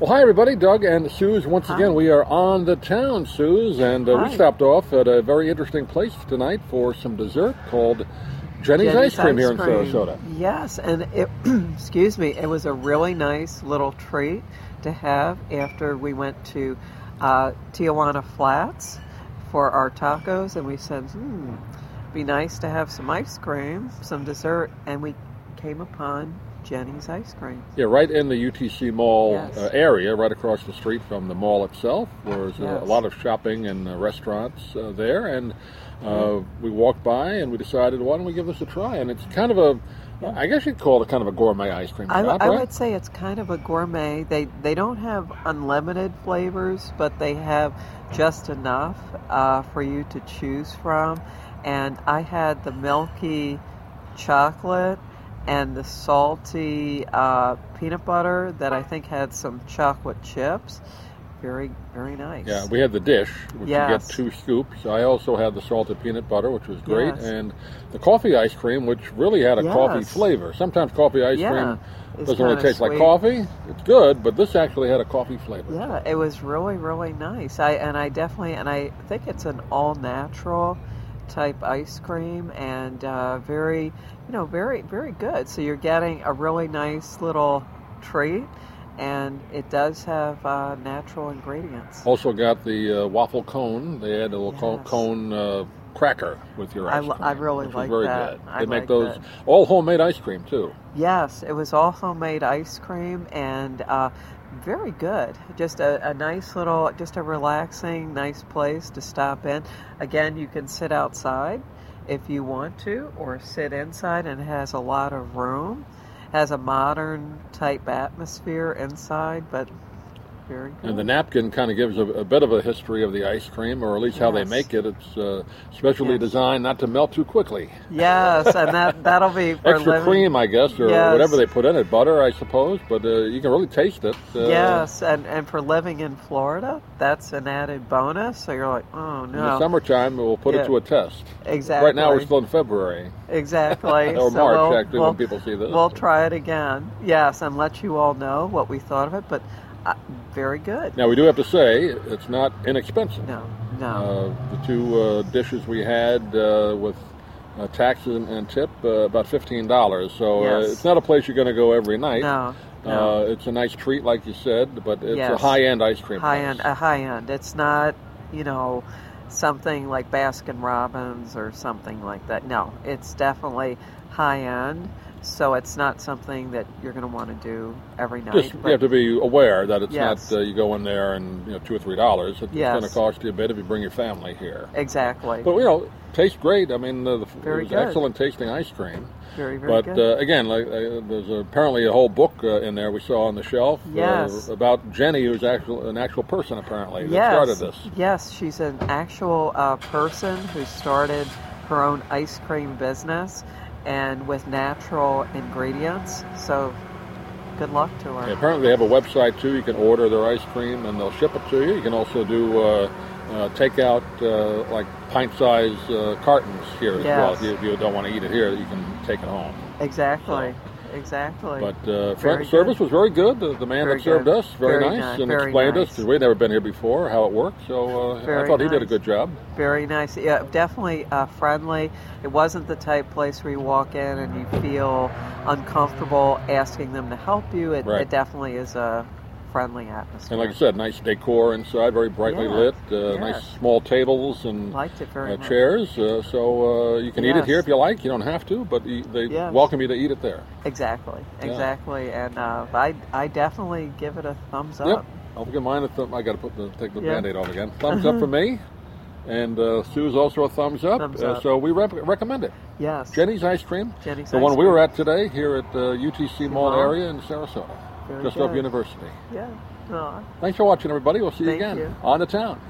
Well, hi everybody, Doug and Suze. Once Hi. again, we are on the town, Suze, and uh, we stopped off at a very interesting place tonight for some dessert called Jeni's, Ice Cream here in Sarasota. Yes, and it, excuse me, it was a really nice little treat to have after we went to uh, Tijuana Flats for our tacos, and we said, hmm, be nice to have some ice cream, some dessert, and we came upon Jeni's Ice Cream. Yeah, right in the UTC Mall Yes. uh, area, right across the street from the mall itself. There's uh, a Yes. lot of shopping and uh, restaurants uh, there, and uh, we walked by and we decided, why don't we give this a try? And it's kind of a, I guess you'd call it kind of a gourmet ice cream I, shop, I right? would say it's kind of a gourmet. They they don't have unlimited flavors, but they have just enough uh, for you to choose from. And I had the milky chocolate and the salty uh, peanut butter that I think had some chocolate chips. Very very nice. Yeah, we had the dish, which Yes. you get two scoops. I also had the salted peanut butter, which was great, Yes. and the coffee ice cream, which really had a coffee flavor. Sometimes coffee ice Yeah, cream it's doesn't really taste like coffee. It's good, but this actually had a coffee flavor. Yeah, it was really, really nice. I and I definitely and I think it's an all natural type ice cream and uh, very, you know, very, very good. So you're getting a really nice little treat, and it does have uh, natural ingredients. Also got the uh, waffle cone. They had a little Yes. cone uh, cracker with your ice cream. I really like very that. good. I They make like those that. all homemade ice cream too. Yes, it was all homemade ice cream and uh, very good. Just a, a nice little, just a relaxing, nice place to stop in. Again, you can sit outside if you want to, or sit inside, and it has a lot of room. Has a modern type atmosphere inside, but very good. And the napkin kind of gives a, a bit of a history of the ice cream, or at least how they make it. It's uh, specially Yes. designed not to melt too quickly. yes, and that that'll be for Extra living- cream, I guess, or Yes. whatever they put in it, butter, I suppose. But uh, you can really taste it. Uh, Yes, and, and for living in Florida, that's an added bonus. So you're like, oh no. In the summertime, we'll put Yeah. it to a test. exactly. Right now, we're still in February exactly or So March, we'll- actually, we'll, when people see this. We'll try it again, yes, and let you all know what we thought of it. But uh, very good. now, we do have to say it's not inexpensive. No, no, Uh, the two uh, dishes we had uh, with uh, taxes and, and tip, uh, about fifteen dollars. So uh, Yes. it's not a place you're going to go every night. no, no. Uh, it's a nice treat, like you said, but it's a high-end ice cream. High-end, a high end. It's not, you know, something like Baskin Robbins or something like that. No, it's definitely high end. So it's not something that you're going to want to do every night. Just you have to be aware that it's Yes. not uh, you go in there and you know two or three dollars. It's Yes. going to cost you a bit if you bring your family here. exactly. But you know, tastes great. I mean, uh, the, Very it was good. excellent tasting ice cream. very, very But good. uh, again, like uh, there's apparently a whole book uh, in there we saw on the shelf Yes. uh, about Jeni, who's actual an actual person apparently that yes, started this. Yes, she's an actual uh, person who started her own ice cream business and with natural ingredients. So good luck to her. Yeah, apparently, they have a website too. You can order their ice cream and they'll ship it to you. You can also do uh, uh, take out uh, like pint-size uh, cartons here as well. If you, if you don't want to eat it here, you can take it home. Exactly. Exactly. But uh, fr- service was very good. The, the man Very that served good. us very, Very nice ni- and very explained us because we'd never been here before how it worked. So uh, I thought he did a good job. Very nice. Yeah, definitely uh, friendly. It wasn't the type place where you walk in and you feel uncomfortable asking them to help you. It, Right. it definitely is a friendly atmosphere. And like I said, nice decor inside, very brightly Yeah. lit. Uh, Yes. Nice small tables and liked it very uh, chairs. Uh, so uh, you can eat it here if you like. You don't have to, but they Yes. welcome you to eat it there. Exactly, Yeah. exactly, and uh, I I definitely give it a thumbs up. Yep. I'll give mine a thumb. I got to put the take the Yeah. band-aid off again. Thumbs up for me. And uh, Sue's also a thumbs up. Thumbs Uh, up. so we rep- recommend it. Yes, Jeni's Ice Cream. Jeni's the Ice one we were at today here at the UTC Mall Mall. area in Sarasota, Very just good. University. Yeah. Aw. Thanks for watching, everybody. We'll see you Thank again you. on the town.